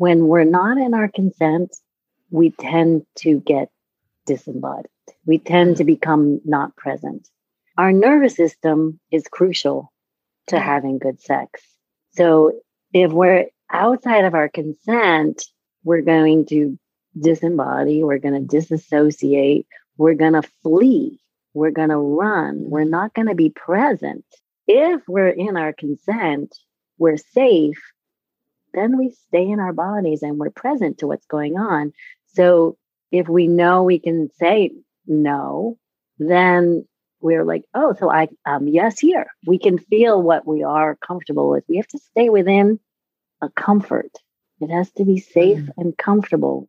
when we're not in our consent, we tend to get disembodied. We tend to become not present. Our nervous system is crucial to having good sex. So if we're outside of our consent, we're going to disembody, we're going to disassociate, we're going to flee, we're going to run, mm-hmm. we're not going to be present. If we're in our consent, we're safe, then we stay in our bodies and we're present to what's going on. So if we know we can say no, then we're like, oh, so I, um, yes, here. We can feel what we are comfortable with. We have to stay within a comfort. It has to be safe mm. and comfortable.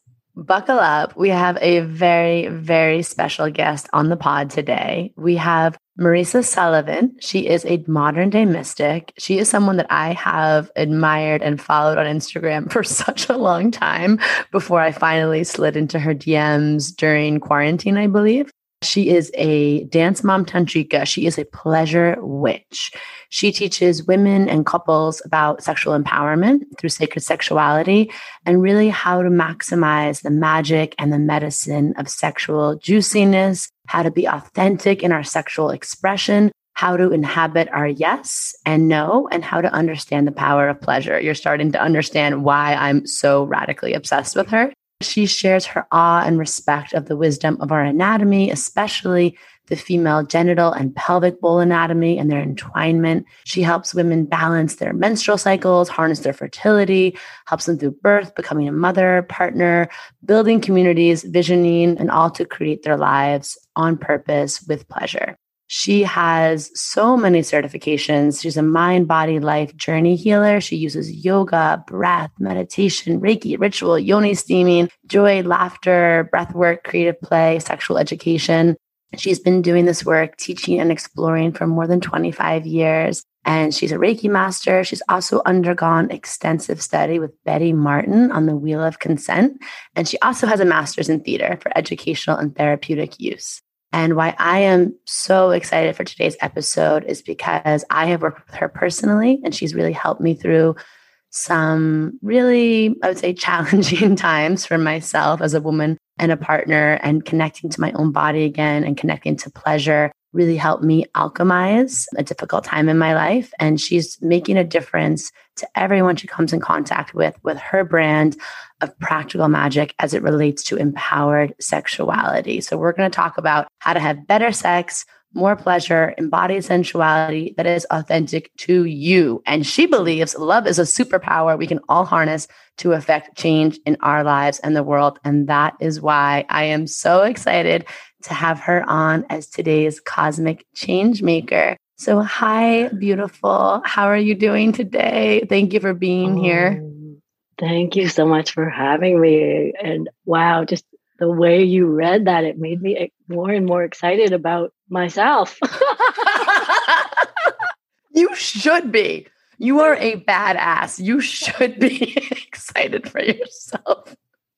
buckle up. We have a very, very special guest on the pod today. We have Marisa Sullivan. She is a modern day mystic. She is someone that I have admired and followed on Instagram for such a long time before I finally slid into her DMs during quarantine, I believe. She is a dance mom tantrika. She is a pleasure witch. She teaches women and couples about sexual empowerment through sacred sexuality and really how to maximize the magic and the medicine of sexual juiciness, how to be authentic in our sexual expression, how to inhabit our yes and no, and how to understand the power of pleasure. You're starting to understand why I'm so radically obsessed with her. She shares her awe and respect of the wisdom of our anatomy, especially the female genital and pelvic bowl anatomy and their entwinement. She helps women balance their menstrual cycles, harness their fertility, helps them through birth, becoming a mother, partner, building communities, visioning, and all to create their lives on purpose with pleasure. She has so many certifications. She's a mind, body, life journey healer. She uses yoga, breath, meditation, Reiki, ritual, yoni steaming, joy, laughter, breath work, creative play, sexual education. She's been doing this work, teaching and exploring for more than 25 years. And she's a Reiki master. She's also undergone extensive study with Betty Martin on the Wheel of Consent. And she also has a master's in theater for educational and therapeutic use. And why I am so excited for today's episode is because I have worked with her personally, and she's really helped me through some really, I would say, challenging times for myself as a woman and a partner, and connecting to my own body again and connecting to pleasure really helped me alchemize a difficult time in my life. And she's making a difference to everyone she comes in contact with, with her brand of practical magic as it relates to empowered sexuality. So, we're going to talk about how to have better sex, more pleasure, embodied sensuality that is authentic to you. And she believes love is a superpower we can all harness to affect change in our lives and the world. And that is why I am so excited to have her on as today's cosmic change maker. So, hi, beautiful. How are you doing today? Thank you for being oh. here. Thank you so much for having me. And wow, just the way you read that, it made me more and more excited about myself. you should be. You are a badass. You should be excited for yourself.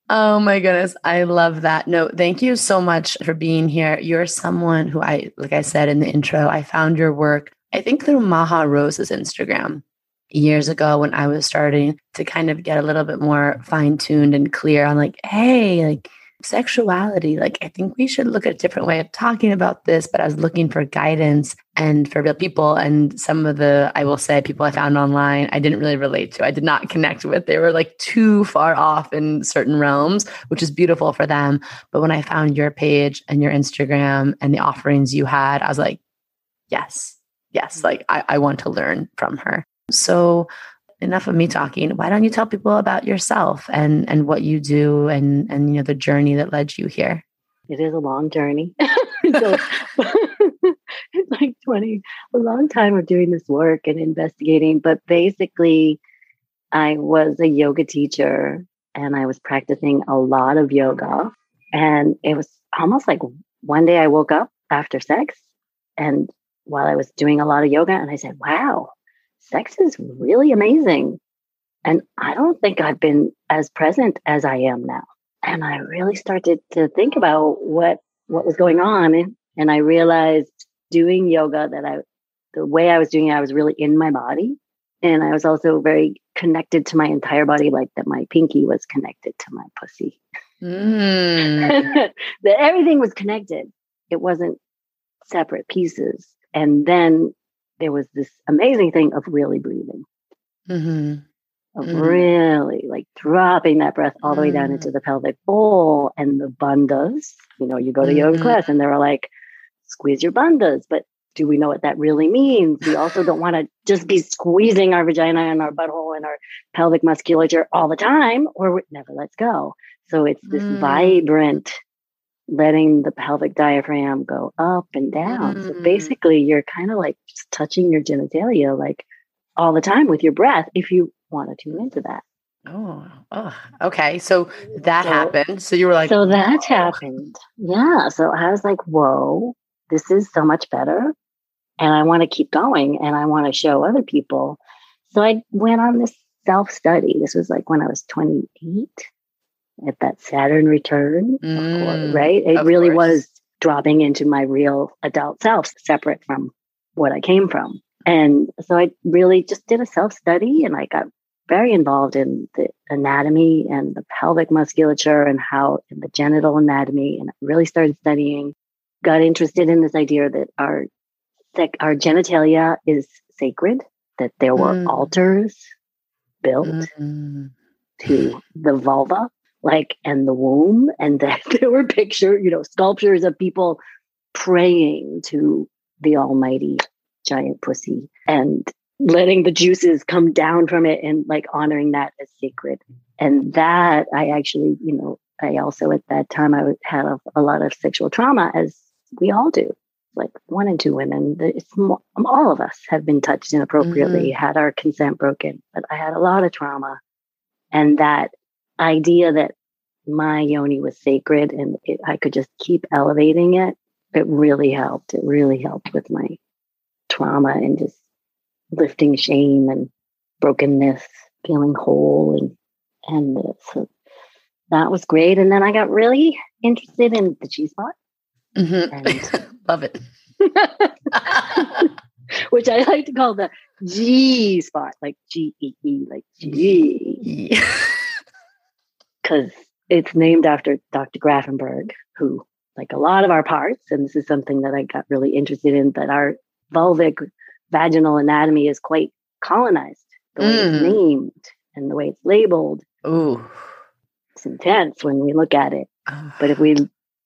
Oh my goodness. I love that. No, thank you so much for being here. You're someone who I, like I said in the intro, I found your work, I think through Maha Rose's Instagram years ago when I was starting to kind of get a little bit more fine tuned and clear on like, hey, like sexuality, like I think we should look at a different way of talking about this. But I was looking for guidance and for real people. And some of the, I will say, people I found online, I didn't really relate to. I did not connect with. They were like too far off in certain realms, which is beautiful for them. But when I found your page and your Instagram and the offerings you had, I was like, yes, yes, mm-hmm. like I, I want to learn from her. So, enough of me talking. Why don't you tell people about yourself and and what you do and and you know the journey that led you here? It is a long journey. so it's like 20, a long time of doing this work and investigating. But basically, I was a yoga teacher and I was practicing a lot of yoga. And it was almost like one day I woke up after sex and while I was doing a lot of yoga, and I said, wow, sex is really amazing. And I don't think I've been as present as I am now. And I really started to think about what what was going on. And, and I realized doing yoga that I the way I was doing it, I was really in my body. And I was also very connected to my entire body, like that my pinky was connected to my pussy. Mm. that everything was connected. It wasn't separate pieces. And then there was this amazing thing of really breathing. Mm-hmm. Of mm-hmm. really like dropping that breath all the way down into mm. the pelvic bowl and the bandhas. You know, you go to mm-hmm. yoga class and they're like, squeeze your bandhas. But do we know what that really means? We also don't want to just be squeezing our vagina and our butthole and our pelvic musculature all the time, or it never lets go. So it's this mm. vibrant letting the pelvic diaphragm go up and down. Mm. So basically, you're kind of like just touching your genitalia like all the time with your breath if you want to tune into that. Oh, oh, okay. So that so, happened. So you were like, so that happened. Yeah. So I was like, whoa, this is so much better. And I want to keep going and I want to show other people. So I went on this self study. This was like when I was 28 at that Saturn return, mm, course, right? It really course. was dropping into my real adult self, separate from what I came from. And so I really just did a self study and I got very involved in the anatomy and the pelvic musculature and how in the genital anatomy and really started studying got interested in this idea that our our genitalia is sacred that there were mm. altars built mm. to the vulva like and the womb and that there were picture you know sculptures of people praying to the almighty giant pussy and letting the juices come down from it and like honoring that as sacred. And that i actually you know i also at that time i had a, a lot of sexual trauma as we all do. Like one in two women it's more, all of us have been touched inappropriately mm-hmm. had our consent broken but i had a lot of trauma. And that idea that my yoni was sacred and it, I could just keep elevating it, it really helped. It really helped with my trauma and just lifting shame and brokenness, feeling whole, and and so that was great. And then I got really interested in the G spot. Mm-hmm. Love it. Which I like to call the G spot, like G E E, like G. Because it's named after Dr. Grafenberg, who, like a lot of our parts, and this is something that I got really interested in, that our vulvic vaginal anatomy is quite colonized. The way mm. it's named and the way it's labeled. Ooh. It's intense when we look at it. But if we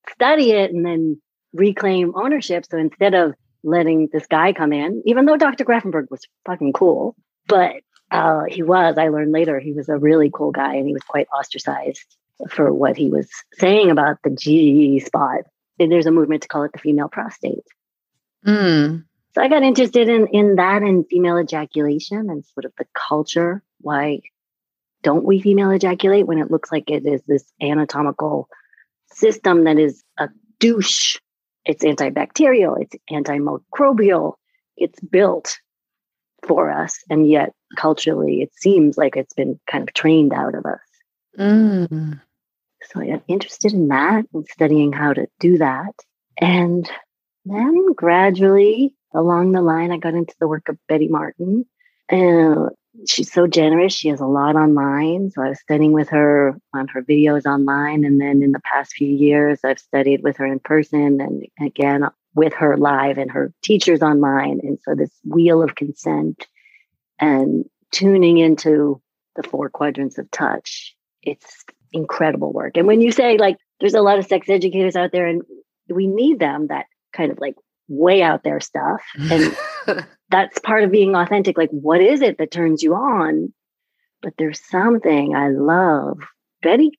study it and then reclaim ownership, so instead of letting this guy come in, even though Dr. Grafenberg was fucking cool, but uh, he was, I learned later, he was a really cool guy and he was quite ostracized for what he was saying about the G spot. There's a movement to call it the female prostate. Mm. So I got interested in in that and female ejaculation and sort of the culture. Why don't we female ejaculate when it looks like it is this anatomical system that is a douche? It's antibacterial, it's antimicrobial, it's built for us. And yet culturally, it seems like it's been kind of trained out of us. Mm. So I'm interested in that and studying how to do that. And then gradually along the line, I got into the work of Betty Martin. And she's so generous. She has a lot online. So I was studying with her on her videos online. And then in the past few years, I've studied with her in person and again with her live and her teachers online. And so this wheel of consent and tuning into the four quadrants of touch, it's incredible work. And when you say like there's a lot of sex educators out there and we need them that kind of like way out there stuff and that's part of being authentic like what is it that turns you on But there's something I love. Betty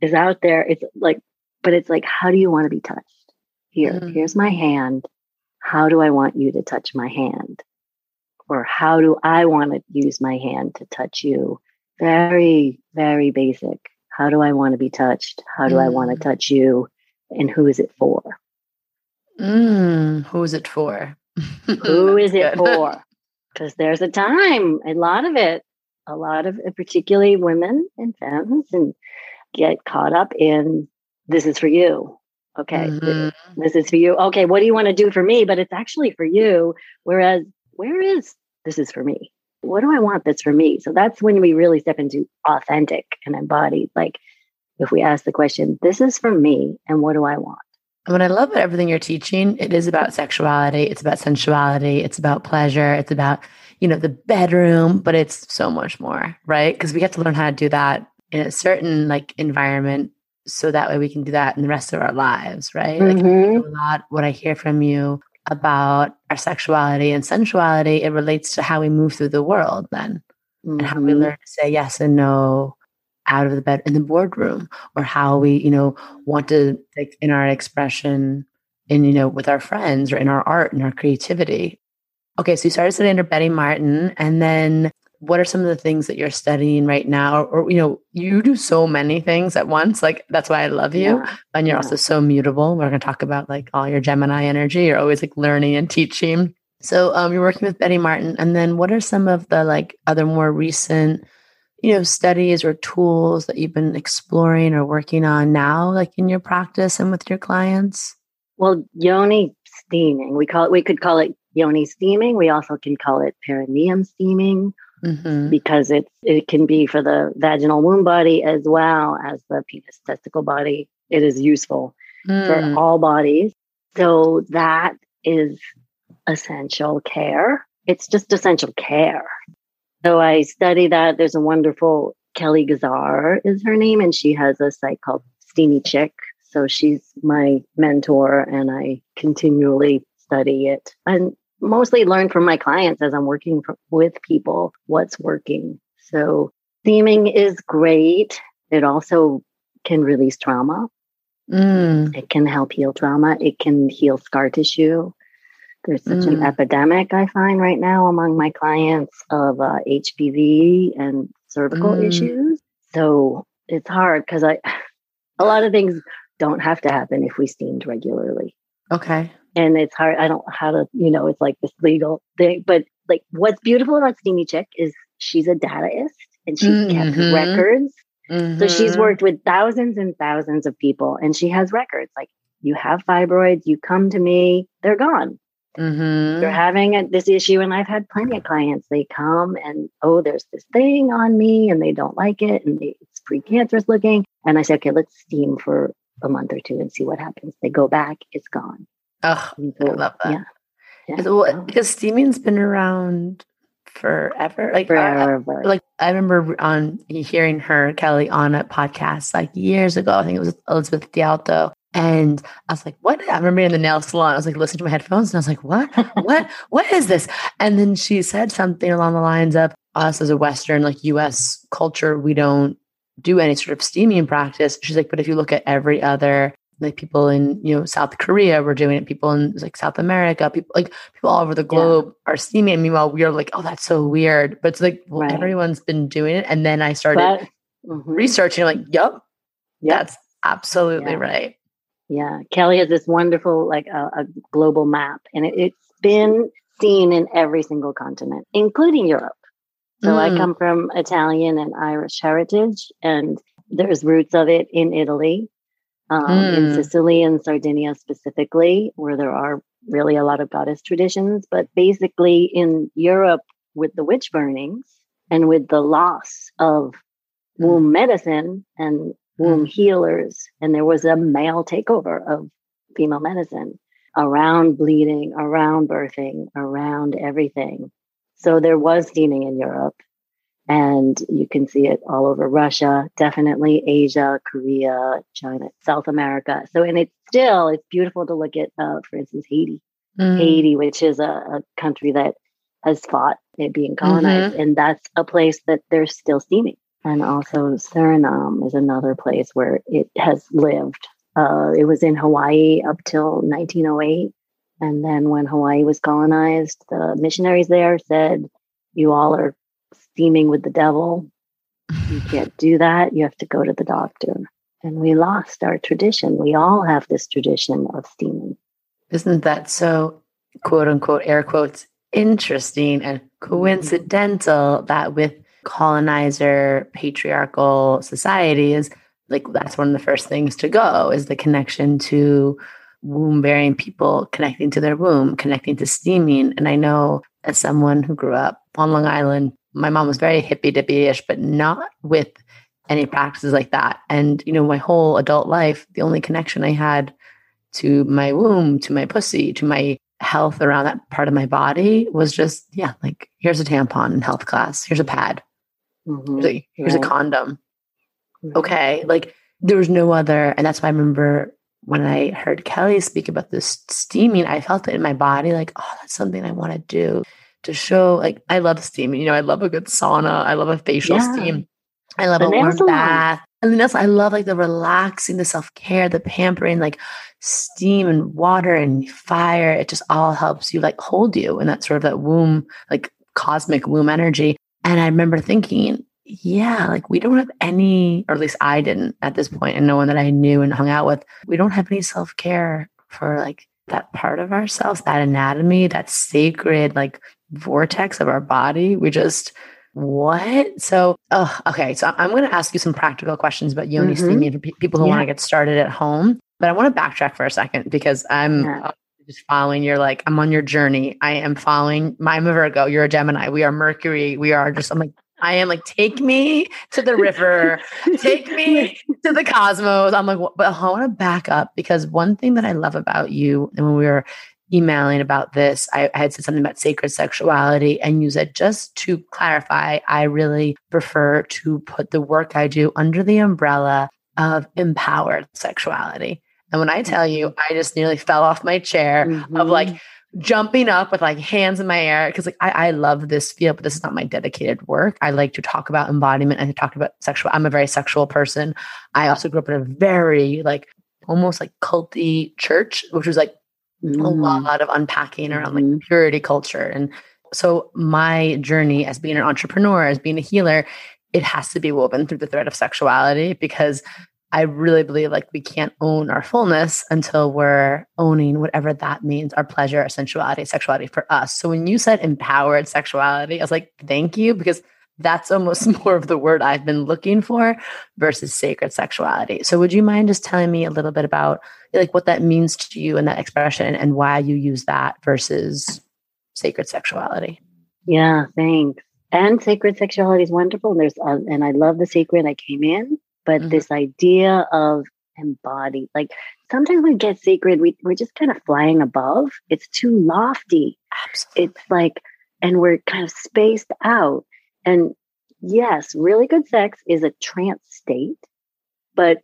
is out there. It's like, but it's like, how do you want to be touched? Here, mm-hmm. here's my hand. How do I want you to touch my hand? Or how do I want to use my hand to touch you? Very, very basic. How do I want to be touched? How do mm. I want to touch you? And who is it for? Mm, who is it for? who is it for? Because there's a time, a lot of it, a lot of particularly women and femmes, and get caught up in this is for you. Okay, mm-hmm. this is for you. Okay, what do you want to do for me? But it's actually for you. Whereas, where is this is for me? What do I want that's for me? So that's when we really step into authentic and embodied. Like if we ask the question, this is for me, and what do I want? And what I love about everything you're teaching, it is about sexuality, it's about sensuality, it's about pleasure, it's about, you know, the bedroom, but it's so much more, right? Because we have to learn how to do that in a certain like environment so that way we can do that in the rest of our lives, right? Mm-hmm. Like a lot what I hear from you about our sexuality and sensuality, it relates to how we move through the world then. Mm-hmm. And how we mm-hmm. learn to say yes and no out of the bed in the boardroom or how we you know want to like in our expression in you know with our friends or in our art and our creativity okay so you started studying under betty martin and then what are some of the things that you're studying right now? Or, or you know you do so many things at once like that's why i love you. Yeah. and you're yeah. also so mutable. We're going to talk about like all your gemini energy. You're always like learning and teaching. So um, you're working with betty martin. And then what are some of the like other more recent you know studies or tools that you've been exploring or working on now like in your practice and with your clients? Well yoni steaming. We call it we could call it yoni steaming. We also can call it perineum steaming mm-hmm. because it's it can be for the vaginal womb body as well as the penis testicle body it is useful mm. for all bodies so that is essential care it's just essential care so I study that. There's a wonderful Keli Garza is her name, and she has a site called Steamy Chick. So she's my mentor, and I continually study it and mostly learn from my clients as I'm working for, with people what's working. So steaming is great. It also can release trauma. Mm. It can help heal trauma. It can heal scar tissue. There's such mm. an epidemic I find right now among my clients of uh, HPV and cervical mm. issues. So it's hard because I, a lot of things don't have to happen if we steamed regularly. Okay. And it's hard. I don't know how to, you know, it's like this legal thing. But like what's beautiful about Steamy Chick is she's a dataist and she's mm-hmm. kept records. Mm-hmm. So she's mm-hmm. worked with thousands and thousands of people and she has records. Like you have fibroids, you come to me, they're gone. Mm-hmm. They're having a, this issue, and I've had plenty of clients. They come and oh, there's this thing on me, and they don't like it, and they, it's precancerous looking. And I say, okay, let's steam for a month or two and see what happens. They go back, it's gone. Oh, I love that. Yeah, yeah. Well, because steaming's been around forever. Like forever. I, like I remember on hearing her Keli on a podcast like years ago. I think it was Elizabeth DiAlto, and I was like, what? I remember in the nail salon, I was like listening to my headphones and I was like, what? what? What is this? And then she said something along the lines of us as a Western, like US culture, we don't do any sort of steaming practice. She's like, but if you look at every other like people in you know South Korea were doing it, people in like South America, people like people all over the globe yeah. are steaming. And meanwhile, we are like, oh, that's so weird. But it's like, well, right. everyone's been doing it. And then I started but, mm-hmm. researching, like, yep, yep. that's absolutely yeah. right. Yeah, Keli has this wonderful, like a, global map, and it, has been seen in every single continent, including Europe. So mm. I come from Italian and Irish heritage, and there's roots of it in Italy, um, mm. in Sicily and Sardinia specifically, where there are really a lot of goddess traditions. But basically, in Europe, with the witch burnings and with the loss of womb mm. medicine and womb mm. healers, and there was a male takeover of female medicine around bleeding, around birthing, around everything. So there was steaming in Europe, and you can see it all over Russia, definitely Asia, Korea, China, South America. So, and it's still it's beautiful to look at, uh, for instance, Haiti, mm. Haiti, which is a, a country that has fought it being colonized. Mm-hmm. And that's a place that they're still steaming. And also Suriname is another place where it has lived. Uh, it was in Hawaii up till 1908. And then when Hawaii was colonized, the missionaries there said, You all are steaming with the devil. You can't do that. You have to go to the doctor. And we lost our tradition. We all have this tradition of steaming. Isn't that so, quote unquote, air quotes, interesting and mm-hmm. coincidental that with colonizer patriarchal societies, like that's one of the first things to go is the connection to womb bearing people connecting to their womb, connecting to steaming. And I know as someone who grew up on Long Island, my mom was very hippy dippy ish, but not with any practices like that. And, you know, my whole adult life, the only connection I had to my womb, to my pussy, to my health around that part of my body was just, yeah, like here's a tampon in health class, here's a pad, mm-hmm. here's, a, here's right. a condom. Mm-hmm. Okay. Like there was no other. And that's why I remember when I heard Keli speak about this steaming, I felt it in my body like, oh, that's something I want to do to show. Like, I love steaming. You know, I love a good sauna, I love a facial yeah. steam, I love the a warm bath. And then also, I love like the relaxing, the self care, the pampering, like steam and water and fire. It just all helps you like hold you in that sort of that womb, like cosmic womb energy. And I remember thinking, yeah, like we don't have any, or at least I didn't at this point, and no one that I knew and hung out with, we don't have any self care for like that part of ourselves, that anatomy, that sacred like vortex of our body. We just, what? So, oh, okay. So I'm going to ask you some practical questions about yoni mm-hmm. steaming for people who yeah. want to get started at home. But I want to backtrack for a second because I'm yeah. just following your like I'm on your journey. I am following. I'm a Virgo. You're a Gemini. We are Mercury. We are just. I'm like I am like, take me to the river, take me to the cosmos. I'm like, but I want to back up because one thing that I love about you, and when we were emailing about this, I, I had said something about sacred sexuality, and you said, just to clarify, I really prefer to put the work I do under the umbrella of empowered sexuality. And when I tell you, I just nearly fell off my chair mm-hmm. of like, jumping up with like hands in my air because like I, I love this field, but this is not my dedicated work. I like to talk about embodiment and to talk about sexual. I'm a very sexual person. I also grew up in a very like almost like culty church, which was like mm. a lot of unpacking around like mm-hmm. purity culture. And so my journey as being an entrepreneur, as being a healer, it has to be woven through the thread of sexuality because I really believe like we can't own our fullness until we're owning whatever that means our pleasure, our sensuality, sexuality for us. So when you said empowered sexuality, I was like, thank you, because that's almost more of the word I've been looking for versus sacred sexuality. So would you mind just telling me a little bit about like what that means to you and that expression and why you use that versus sacred sexuality? Yeah, thanks. And sacred sexuality is wonderful. And there's, uh, and I love the sacred. I came in but mm-hmm. this idea of embodied like sometimes we get sacred we, we're just kind of flying above it's too lofty Absolutely. it's like and we're kind of spaced out and yes really good sex is a trance state but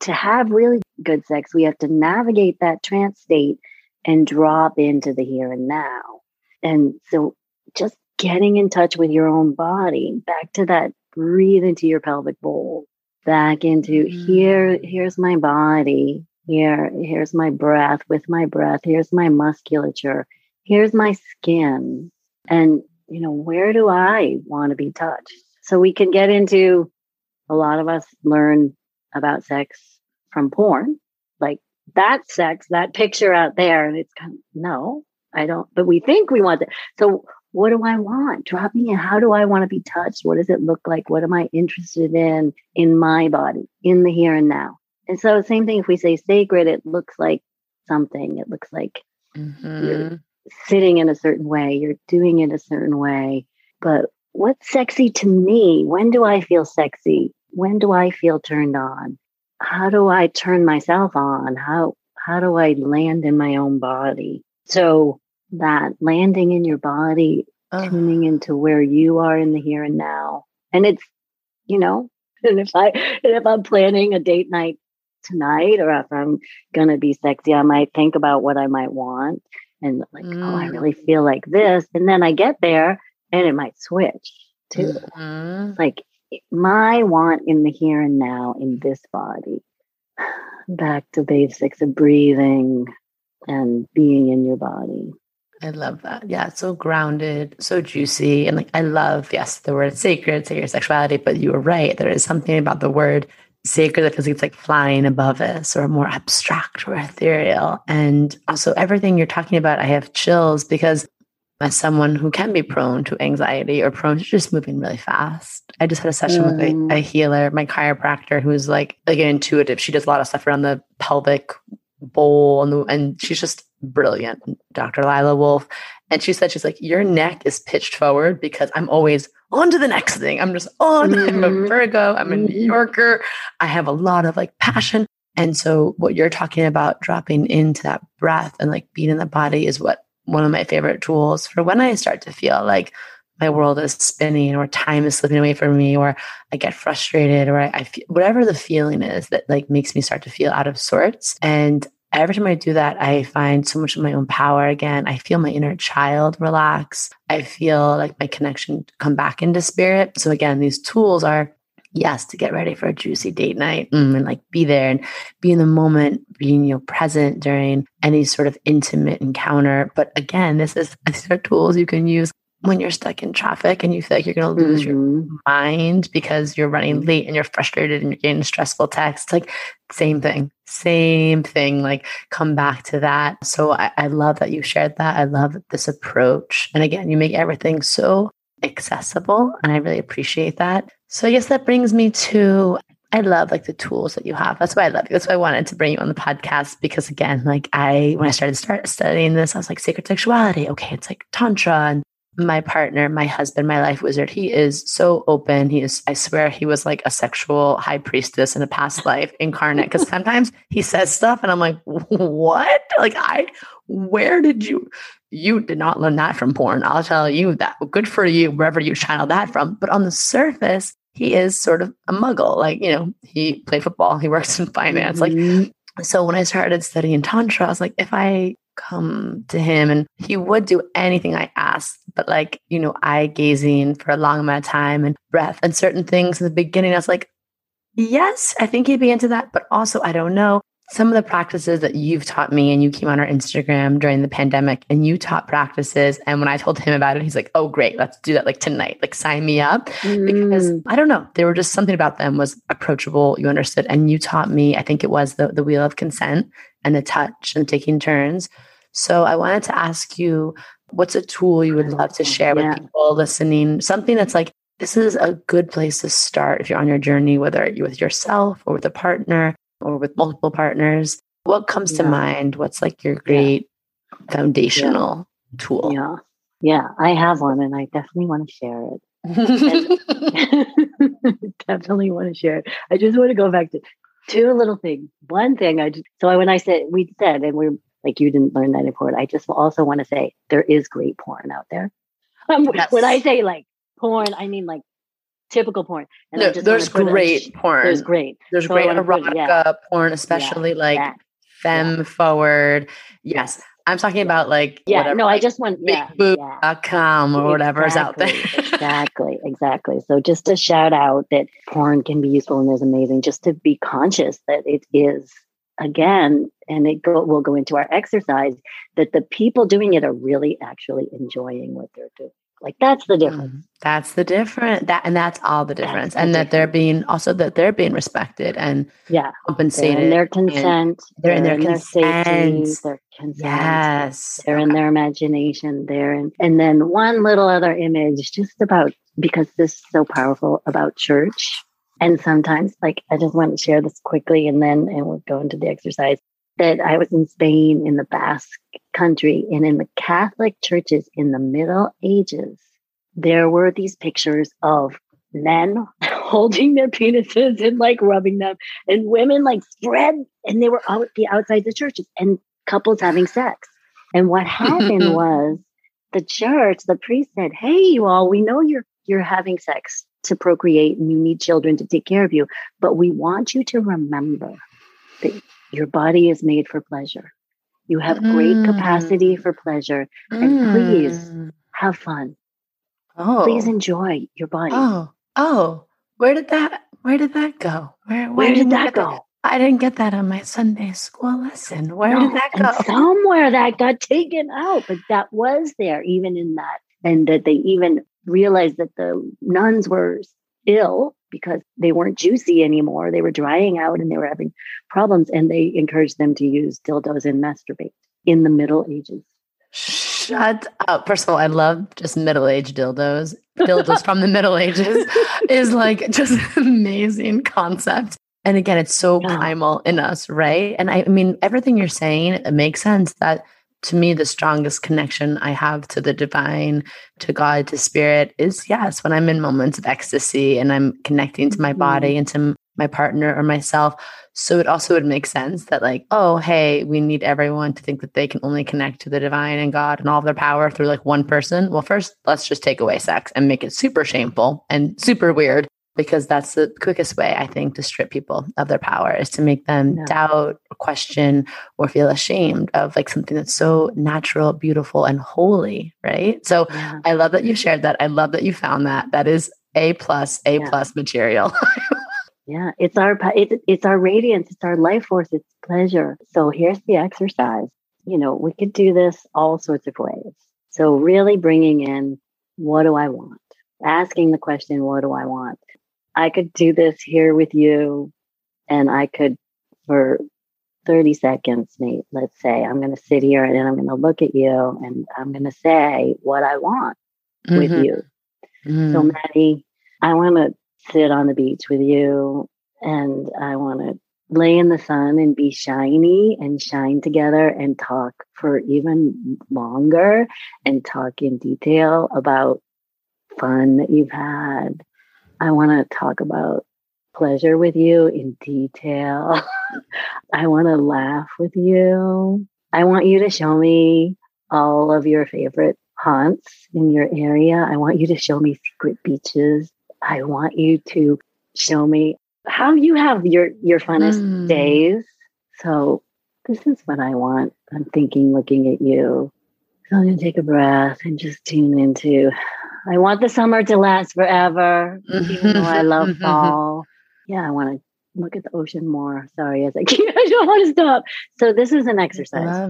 to have really good sex we have to navigate that trance state and drop into the here and now and so just getting in touch with your own body back to that breathe into your pelvic bowl back into mm. here here's my body here here's my breath with my breath here's my musculature here's my skin and you know where do i want to be touched so we can get into a lot of us learn about sex from porn like that sex that picture out there and it's kind of no i don't but we think we want it so what do I want? Drop me in, how do I want to be touched? What does it look like? What am I interested in in my body, in the here and now? And so, same thing if we say sacred, it looks like something. It looks like mm-hmm. Sitting in a certain way, you're doing it a certain way. But what's sexy to me? When do I feel sexy? When do I feel turned on? How do I turn myself on? How how do I land in my own body? So that landing in your body, uh. tuning into where you are in the here and now. And it's, you know, and if I and if I'm planning a date night tonight or if I'm gonna be sexy, I might think about what I might want. And like, mm. oh, I really mm. feel like this. And then I get there and it might switch too. Mm-hmm. Like my want in the here and now in this body. Back to basics of breathing and being in your body. I love that. Yeah, it's so grounded, so juicy. And like, I love, yes, the word sacred, sacred sexuality, but you were right. There is something about the word sacred that feels like it's like flying above us or more abstract or ethereal. And also, everything you're talking about, I have chills because as someone who can be prone to anxiety or prone to just moving really fast. I just had a session mm. with a, a, healer, my chiropractor, who's like, like an intuitive. She does a lot of stuff around the pelvic bowl and, the, and she's just brilliant, Dr. Lila Wolf. And she said, she's like, your neck is pitched forward because I'm always on to the next thing. I'm just on. Mm-hmm. I'm a mm-hmm. Virgo. I'm a New mm-hmm. Yorker. I have a lot of like passion. And so what you're talking about dropping into that breath and like being in the body is what one of my favorite tools for when I start to feel like my world is spinning or time is slipping away from me or I get frustrated or I, I feel whatever the feeling is that like makes me start to feel out of sorts. And every time I do that, I find so much of my own power again. I feel my inner child relax. I feel like my connection come back into spirit. So again, these tools are yes to get ready for a juicy date night mm, and like be there and be in the moment being you know present during any sort of intimate encounter but again this is these are tools you can use when you're stuck in traffic and you feel like you're going to lose mm-hmm. your mind because you're running late and you're frustrated and you're getting stressful texts like same thing same thing like come back to that so I, I love that you shared that i love this approach and again you make everything so accessible and i really appreciate that so I guess that brings me to I love like the tools that you have. That's why I love you. That's why I wanted to bring you on the podcast because again, like I when I started start studying this, I was like sacred sexuality. Okay, it's like tantra and my partner, my husband, my life wizard, he is so open. He is, I swear, he was like a sexual high priestess in a past life incarnate. Cause sometimes he says stuff and I'm like, what? Like, I, where did you, you did not learn that from porn. I'll tell you that. Good for you, wherever you channel that from. But on the surface, he is sort of a muggle. Like, you know, he played football, he works in finance. Mm-hmm. Like, so when I started studying Tantra, I was like, if I come to him and he would do anything I asked, but like, you know, eye gazing for a long amount of time and breath and certain things in the beginning, I was like, yes, I think he'd be into that, but also I don't know some of the practices that you've taught me and you came on our Instagram during the pandemic and you taught practices. And when I told him about it, he's like, oh, great, let's do that like tonight, like sign me up. Mm. Because I don't know, there were just something about them was approachable. You understood. And you taught me, I think it was the, the wheel of consent and the touch and taking turns. So I wanted to ask you, what's a tool you would love to share yeah. with people listening? Something that's like, this is a good place to start if you're on your journey, whether you're with yourself or with a partner or with multiple partners, what comes yeah. to mind? What's like your great yeah. foundational yeah. tool? Yeah. Yeah, I have one and I definitely want to share it. definitely want to share it. I just want to go back to two little things. One thing I just, so when I said, we said, and we're like, you didn't learn that in porn. I just also want to say there is great porn out there. Um, yes. When I say like porn, I mean like typical porn. And no, there's great porn. There's great. There's so great erotica yeah. porn, especially yeah, like that, femme yeah. forward. Yes. I'm talking about like yeah whatever, no I just want yeah, bigboob.com or whatever exactly, is out there. Exactly exactly. So just a shout out that porn can be useful and is amazing just to be conscious that it is again and it go, will go into our exercise that the people doing it are really actually enjoying what they're doing like that's the difference. Mm, that's the difference. That and that's all the difference. and that they're being also that they're being respected and yeah compensated. They're in their consent. They're, they're in their, in their safety. Their consent. Yes. They're okay. in their imagination. They're in and then one little other image just about because this is so powerful about church. And sometimes like I just want to share this quickly and then and we'll go into the exercise that I was in Spain in the Basque country and in the Catholic churches in the Middle Ages, there were these pictures of men holding their penises and like rubbing them and women like spread and they were out the outside the churches and couples having sex. And what happened was the church, the priest said, Hey, you all, we know you're you're having sex to procreate and you need children to take care of you, but we want you to remember that your body is made for pleasure. You have great capacity mm. for pleasure. And please mm. have fun. Oh. Please enjoy your body. Oh. Oh. Where did that where did that go? Where where, where did that go? That? I didn't get that on my Sunday school lesson. Where no, did that go? somewhere that got taken out, but that was there even in that. And that they even realized that the nuns were ill because they weren't juicy anymore. They were drying out and they were having problems. And they encouraged them to use dildos and masturbate in the Middle Ages. Shut up. First of all, I love just middle aged dildos. Dildos from the Middle Ages is like just an amazing concept. And again, it's so yeah. primal in us, right? And I, I mean, everything you're saying, it makes sense that to me, the strongest connection I have to the divine, to God, to spirit is yes, when I'm in moments of ecstasy and I'm connecting to my mm-hmm. body and to my partner or myself. So it also would make sense that, like, oh, hey, we need everyone to think that they can only connect to the divine and God and all of their power through like one person. Well, first, let's just take away sex and make it super shameful and super weird because that's the quickest way I think to strip people of their power is to make them yeah. doubt, or question, or feel ashamed of like something that's so natural, beautiful, and holy, right? So yeah. I love that you shared that. I love that you found that. That is a plus, a yeah. plus material. yeah, it's our it's it's our radiance, it's our life force, it's pleasure. So here's the exercise. You know, we could do this all sorts of ways. So really bringing in what do I want? Asking the question, what do I want? I could do this here with you and I could, for 30 seconds, Nate, let's say, I'm going to sit here and I'm going to look at you and I'm going to say what I want mm-hmm. with you. Mm-hmm. So, Madi, I want to sit on the beach with you and I want to lay in the sun and be shiny and shine together and talk for even longer and talk in detail about fun that you've had I want to talk about pleasure with you in detail. I want to laugh with you. I want you to show me all of your favorite haunts in your area. I want you to show me secret beaches. I want you to show me how you have your your funnest mm. days. So this is what I want. I'm thinking looking at you. So I'm going to take a breath and just tune into I want the summer to last forever, even though I love fall. Yeah, I want to look at the ocean more. Sorry, as I keep, I don't want to stop. So this is an exercise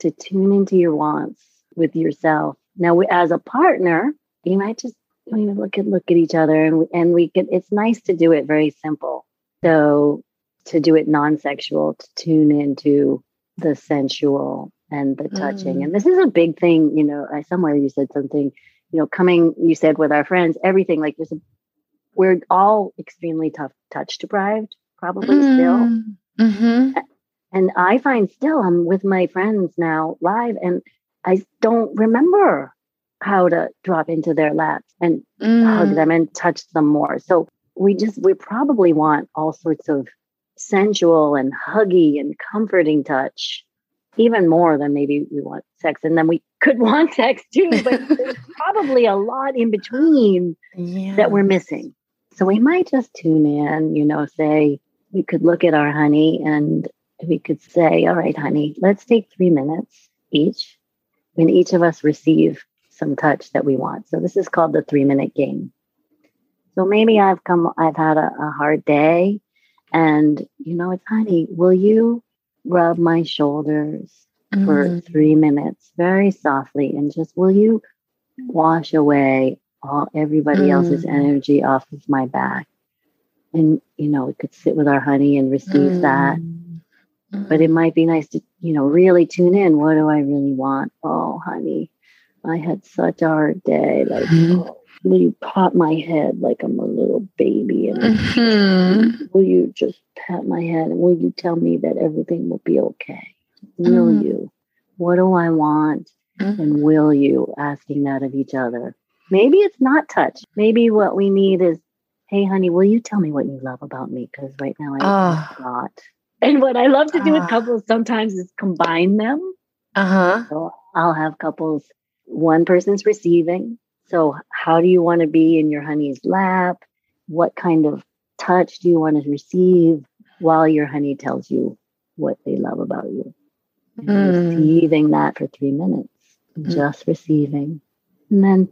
to tune into your wants with yourself. Now, we, as a partner, you might just you know, look at look at each other, and we, and we can. It's nice to do it very simple. So to do it non-sexual, to tune into the sensual and the touching. Mm. And this is a big thing. You know, I somewhere you said something you know, coming, you said with our friends, everything like this, we're all extremely tough touch deprived, probably mm still. Mm-hmm. And I find still I'm with my friends now live and I don't remember how to drop into their laps and mm. hug them and touch them more. So we just, we probably want all sorts of sensual and huggy and comforting touch even more than maybe we want sex. And then we could want sex too, but there's probably a lot in between yeah. that we're missing. So we might just tune in, you know, say, we could look at our honey and we could say, all right, honey, let's take three minutes each and each of us receive some touch that we want. So this is called the three minute game. So maybe I've come, I've had a, a hard day and, you know, it's honey, will you rub my shoulders mm-hmm. for three minutes very softly and just will you wash away all everybody mm-hmm. else's energy off of my back and you know we could sit with our honey and receive mm-hmm. that but it might be nice to you know really tune in what do i really want oh honey i had such a hard day like mm-hmm. oh, will you pat my head like i'm a little baby? And mm-hmm. will you just pat my head? And will you tell me that everything will be okay? Will mm. you? What do i want? Mm. and will you? Asking that of each other. Maybe it's not touch. Maybe what we need is hey honey will you tell me what you love about me? Because right now i uh, not and what i love to do uh, with ah. couples sometimes is combine them. Uh-huh. So i'll have couples one person's receiving so, how do you want to be in your honey's lap? What kind of touch do you want to receive while your honey tells you what they love about you? mm. receiving that for three minutes, mm. just receiving, and then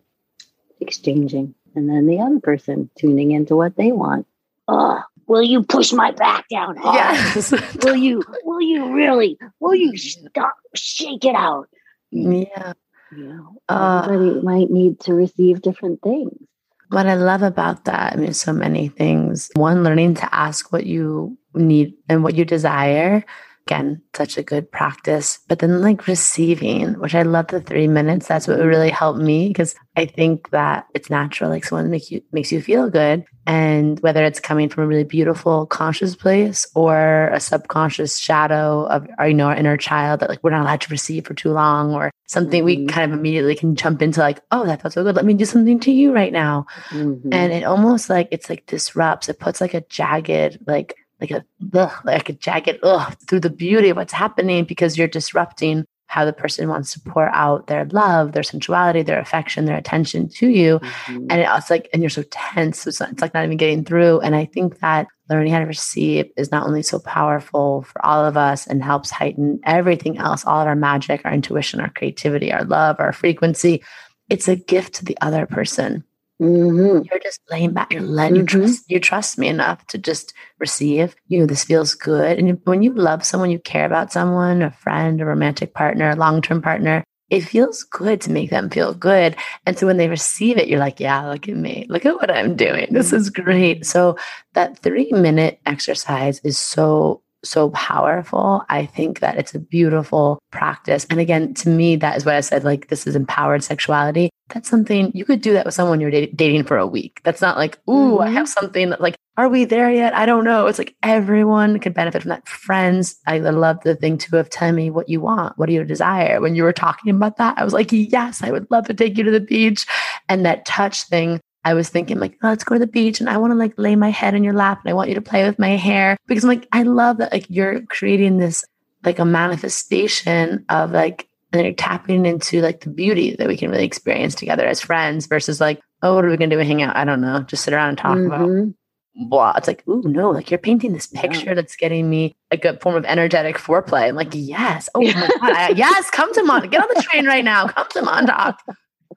exchanging, and then the other person tuning into what they want. Oh, will you push my back down hard? Yes. will you? Will you really? Will you stop? Shake it out. Yeah. You know, uh, everybody might need to receive different things. What I love about that, I mean, so many things. One, learning to ask what you need and what you desire again, such a good practice. But then, like receiving, which I love the three minutes. That's what really helped me because I think that it's natural. Like someone makes you makes you feel good, and whether it's coming from a really beautiful conscious place or a subconscious shadow of our, you know our inner child that like we're not allowed to receive for too long, or something mm-hmm. we kind of immediately can jump into like, oh, that felt so good. Let me do something to you right now, mm-hmm. and it almost like it's like disrupts. It puts like a jagged like like a ugh, like a jagged ugh through the beauty of what's happening because you're disrupting how the person wants to pour out their love, their sensuality, their affection, their attention to you. Mm-hmm. And it's like, and you're so tense. So it's, not, it's like not even getting through. And I think that learning how to receive is not only so powerful for all of us and helps heighten everything else, all of our magic, our intuition, our creativity, our love, our frequency. It's a gift to the other person. Mm-hmm. You're just laying back. You're letting mm-hmm. you trust. You trust me enough to just receive. You know, this feels good. And when you love someone, you care about someone, a friend, a romantic partner, a long term partner. It feels good to make them feel good. And so when they receive it, you're like, yeah, look at me. Look at what I'm doing. This mm-hmm. is great. So that three minute exercise is so so powerful. I think that it's a beautiful practice. And again, to me, that is what I said like, this is empowered sexuality. That's something you could do that with someone you're dating for a week. That's not like, ooh, mm-hmm. I have something that, like, are we there yet? I don't know. It's like everyone could benefit from that. Friends, I love the thing too of tell me what you want. What do you desire? When you were talking about that, I was like, yes, I would love to take you to the beach. And that touch thing I was thinking like, oh, let's go to the beach and I want to like lay my head in your lap and I want you to play with my hair because I'm like, I love that like you're creating this like a manifestation of like and you're tapping into like the beauty that we can really experience together as friends versus like, oh, what are we gonna do? Hang out? I don't know. Just sit around and talk mm-hmm. about blah. It's like, oh no, like you're painting this picture yeah. that's getting me a good form of energetic foreplay. I'm like, yes, oh my god, I, yes, come to Mon, get on the train right now, come to Montauk,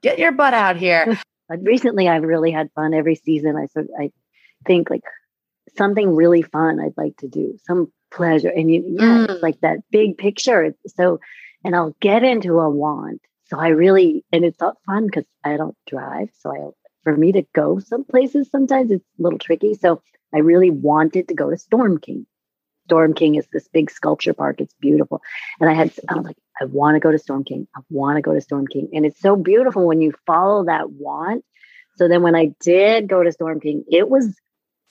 get your butt out here. But recently, I've really had fun every season. I sort I think like something really fun I'd like to do, some pleasure, and you, yeah, mm. it's like that big picture. So, and I'll get into a want. So I really, and it's not fun because I don't drive. So I, for me to go some places, sometimes it's a little tricky. So I really wanted to go to Storm King. Storm King is this big sculpture park. It's beautiful. And I had, I was like, I want to go to Storm King. I want to go to Storm King. And it's so beautiful when you follow that want. So then when I did go to Storm King, it was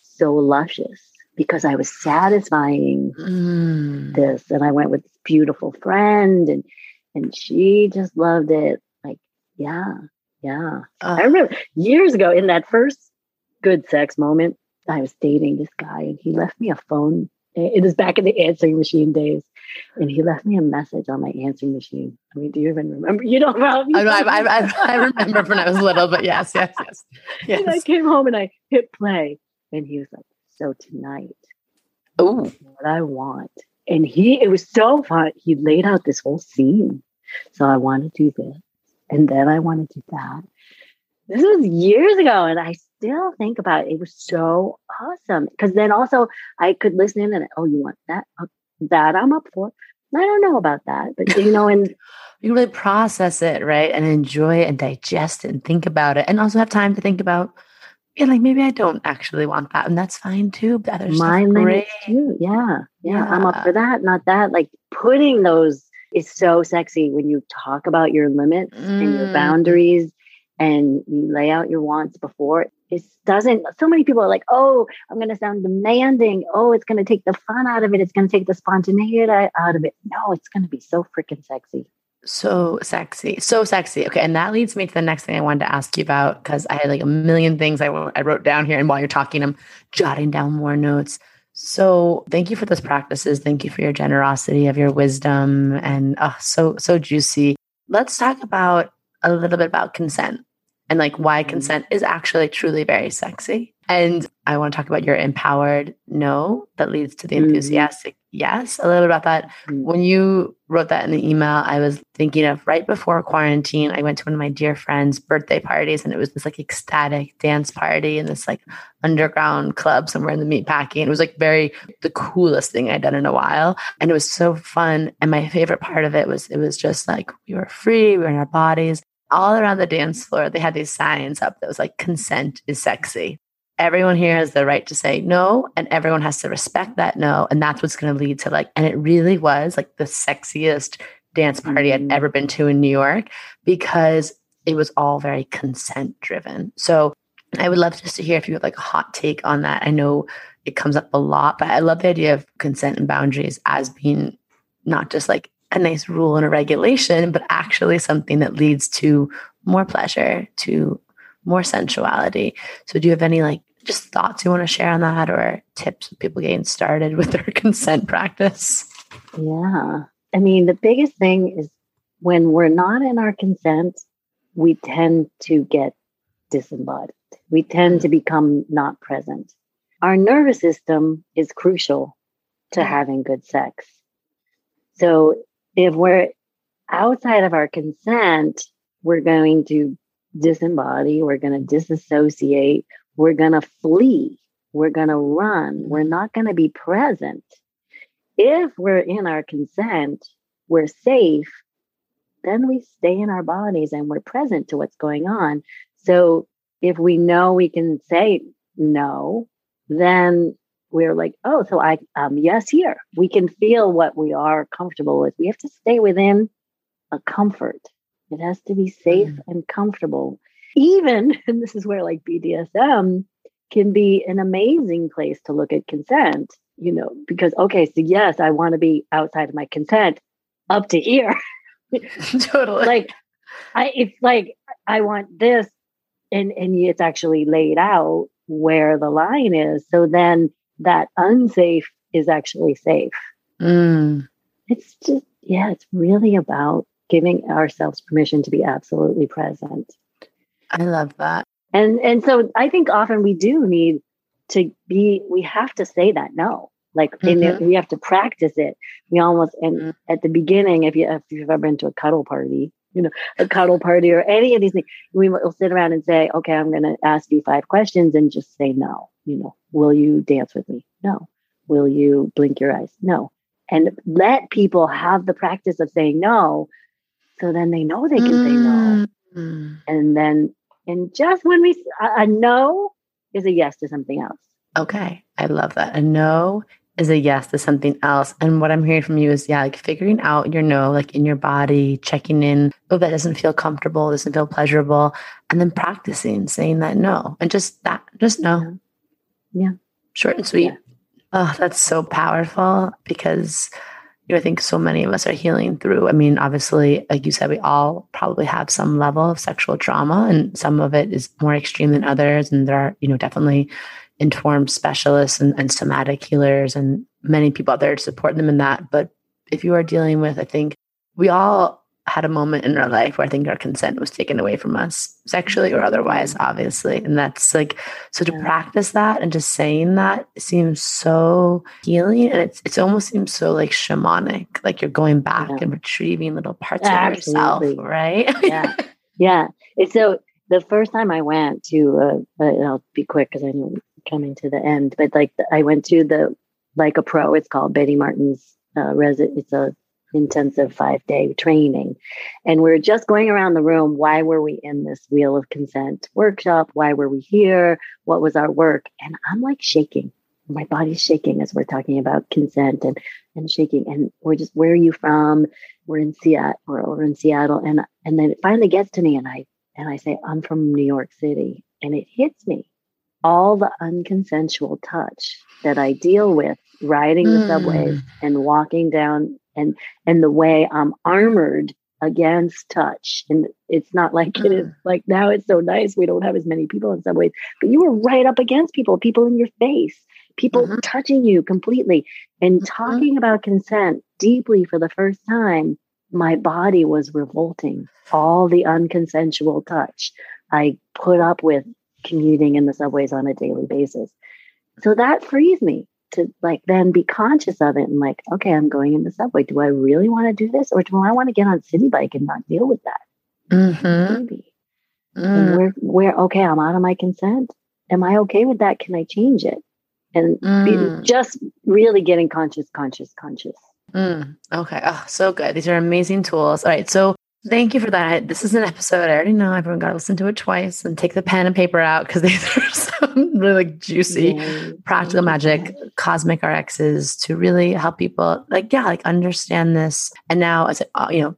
so luscious because I was satisfying mm. this. And I went with this beautiful friend and and she just loved it. Like, yeah, yeah. Uh, I remember years ago in that first good sex moment, I was dating this guy and he left me a phone it was back in the answering machine days. And he left me a message on my answering machine. I mean, do you even remember? You don't remember? Oh, I, I, I, I, remember when I was little, but yes, yes, yes. yes. And I came home and I hit play. And he was like, So tonight, oh, what I want. And he, it was so fun. He laid out this whole scene. So I want to do this. And then I want to do that. This was years ago. And I still think about it. It was so awesome because then also I could listen in and oh, you want that? Oh, that I'm up for. I don't know about that, but you know, and you really process it, right, and enjoy it and digest it and think about it, and also have time to think about. Yeah, like maybe I don't actually want that, and that's fine too. But others, my limits too. Yeah, yeah, yeah, I'm up for that, not that. Like putting those is so sexy when you talk about your limits mm. and your mm. boundaries and you lay out your wants before it doesn't so many people are like oh i'm going to sound demanding. Oh it's going to take the fun out of it. It's going to take the spontaneity out of it. No it's going to be so freaking sexy. So sexy so sexy. Okay and that leads me to the next thing i wanted to ask you about because i had like a million things I, I wrote down here and while you're talking i'm jotting down more notes. So thank you for those practices. Thank you for your generosity of your wisdom and oh, so so juicy. Let's talk about a little bit about consent and like why Mm-hmm. consent is actually truly very sexy. And I want to talk about your empowered no that leads to the Mhm. enthusiastic yes. A little bit about that. Mm. When you wrote that in the email, I was thinking of right before quarantine, I went to one of my dear friends' birthday parties and it was this like ecstatic dance party in this like underground club somewhere in the meatpacking. It was like very the coolest thing I'd done in a while. And it was so fun. And my favorite part of it was it was just like we were free, we were in our bodies. All around the dance floor, they had these signs up that was like consent is sexy. Everyone here has the right to say no and everyone has to respect that no and that's what's going to lead to like and it really was like the sexiest dance party Mhm. i'd ever been to in new york because it was all very consent driven so i would love just to hear if you have like a hot take on that. I know it comes up a lot but i love the idea of consent and boundaries as being not just like a nice rule and a regulation but actually something that leads to more pleasure to more sensuality so do you have any like just thoughts you want to share on that or tips for people getting started with their consent practice? Yeah. I mean, the biggest thing is when we're not in our consent, we tend to get disembodied. We tend to become not present. Our nervous system is crucial to having good sex. So if we're outside of our consent, we're going to disembody, we're going to disassociate, we're going to flee, we're going to run, we're not going to be present. If we're in our consent, we're safe, then we stay in our bodies and we're present to what's going on. So if we know we can say no, then we're like, oh, so I, um, yes, here. We can feel what we are comfortable with. We have to stay within a comfort. It has to be safe Mm. and comfortable. Even, and this is where like BDSM can be an amazing place to look at consent, you know, because, okay, so yes, I want to be outside of my consent up to here. totally. like, I, it's like, I want this, and, and it's actually laid out where the line is. So then that unsafe is actually safe. Mm. It's just, yeah, it's really about giving ourselves permission to be absolutely present. I love that. And and so I think often we do need to be we have to say that no. Like in it, we have to practice it. We almost and Mhm. at the beginning, if you if you've ever been to a cuddle party, you know, a cuddle party or any of these things, we will sit around and say, okay, I'm gonna ask you five questions and just say no. You know, will you dance with me? No. Will you blink your eyes? No. And let people have the practice of saying no. So then they know they can say no Mm. and then and just when we a, a no is a yes to something else Okay. I love that. A no is a yes to something else. And what I'm hearing from you is, yeah, like figuring out your no, like in your body, checking in. Oh, that doesn't feel comfortable, doesn't feel pleasurable. And then practicing saying that no. And just that, just no. Yeah. Short and sweet. Yeah. Oh, that's so powerful because you know, I think so many of us are healing through. I mean, obviously, like you said, we all probably have some level of sexual trauma, and some of it is more extreme than others. And there are, you know, definitely informed specialists and, and somatic healers and many people out there to support them in that. But if you are dealing with, I think we all had a moment in our life where I think our consent was taken away from us, sexually or otherwise, obviously. And that's like, so to Yeah. practice that and just saying that seems so healing. And it's, it almost seems so like shamanic, like you're going back Yeah. and retrieving little parts of yourself, Absolutely. right? yeah yeah and so the first time i went to uh, uh, i'll be quick because i'm coming to the end but like i went to the like a pro it's called betty martin's uh, resi- it's a intensive five day training. And we are just going around the room. Why were we in this wheel of consent workshop? Why were we here? What was our work? And i'm like shaking. My body's shaking as we're talking about consent and and shaking. And we're just where are you from? We're in seattle we're over in seattle. And and then it finally gets to me and i and i say i'm from new york city. And it hits me. All the unconsensual touch that i deal with riding the Mm. subways and walking down and and the way i'm armored against touch and it's not like it is like now it's so nice we don't have as many people in subways but you were right up against people people in your face people Mhm. touching you completely and Mhm. talking about consent deeply for the first time my body was revolting all the unconsensual touch I put up with commuting in the subways on a daily basis. So that frees me to like then be conscious of it and like, okay, I'm going in the subway. Do I really want to do this? Or do I want to get on Citi Bike and not deal with that? Mm-hmm. Maybe. Mm. Where, where, okay, I'm out of my consent. Am I okay with that? Can I change it? And mm. just really getting conscious, conscious, conscious. Mm. Okay. Oh, so good. These are amazing tools. All right. So Thank you for that. This is an episode. I already know everyone got to listen to it twice and take the pen and paper out because these are some really juicy yeah. practical magic cosmic RXs to really help people like, yeah, like understand this. And now as uh, you know,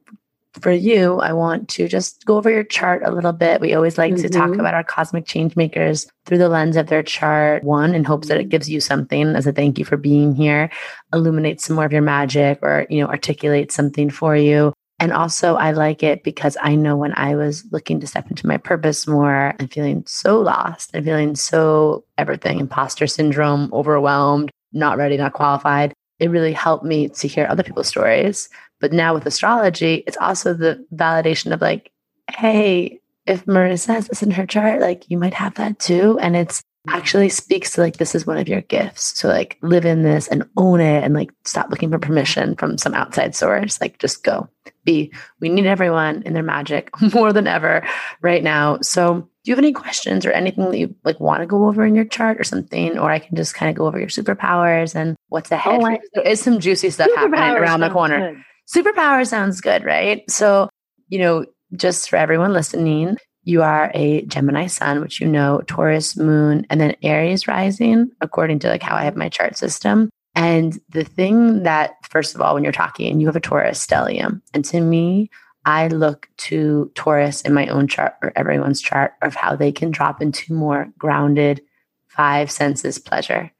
for you, I want to just go over your chart a little bit. We always like mm-hmm. to talk mm-hmm. about our cosmic change makers through the lens of their chart. One, in hopes that it gives you something as a thank you for being here, illuminate some more of your magic or, you know, articulate something for you. And also, I like it because I know when I was looking to step into my purpose more and feeling so lost. And feeling so everything imposter syndrome, overwhelmed, not ready, not qualified, it really helped me to hear other people's stories. But now with astrology, it's also the validation of like, hey, if Marisa has this in her chart, like you might have that too. And it's actually speaks to like this is one of your gifts. So like live in this and own it and like stop looking for permission from some outside source. Like just go be. We need everyone in their magic more than ever right now. So do you have any questions or anything that you like want to go over in your chart or something? Or i can just kind of go over your superpowers and what's ahead oh, I, there is some juicy stuff happening around the corner. good. superpower sounds good right? So you know just for everyone listening you are a Gemini sun, which you know, Taurus moon, and then Aries rising, according to like how I have my chart system. And the thing that, first of all, when you're talking, you have a Taurus stellium. And to me, I look to Taurus in my own chart or everyone's chart of how they can drop into more grounded five senses pleasure.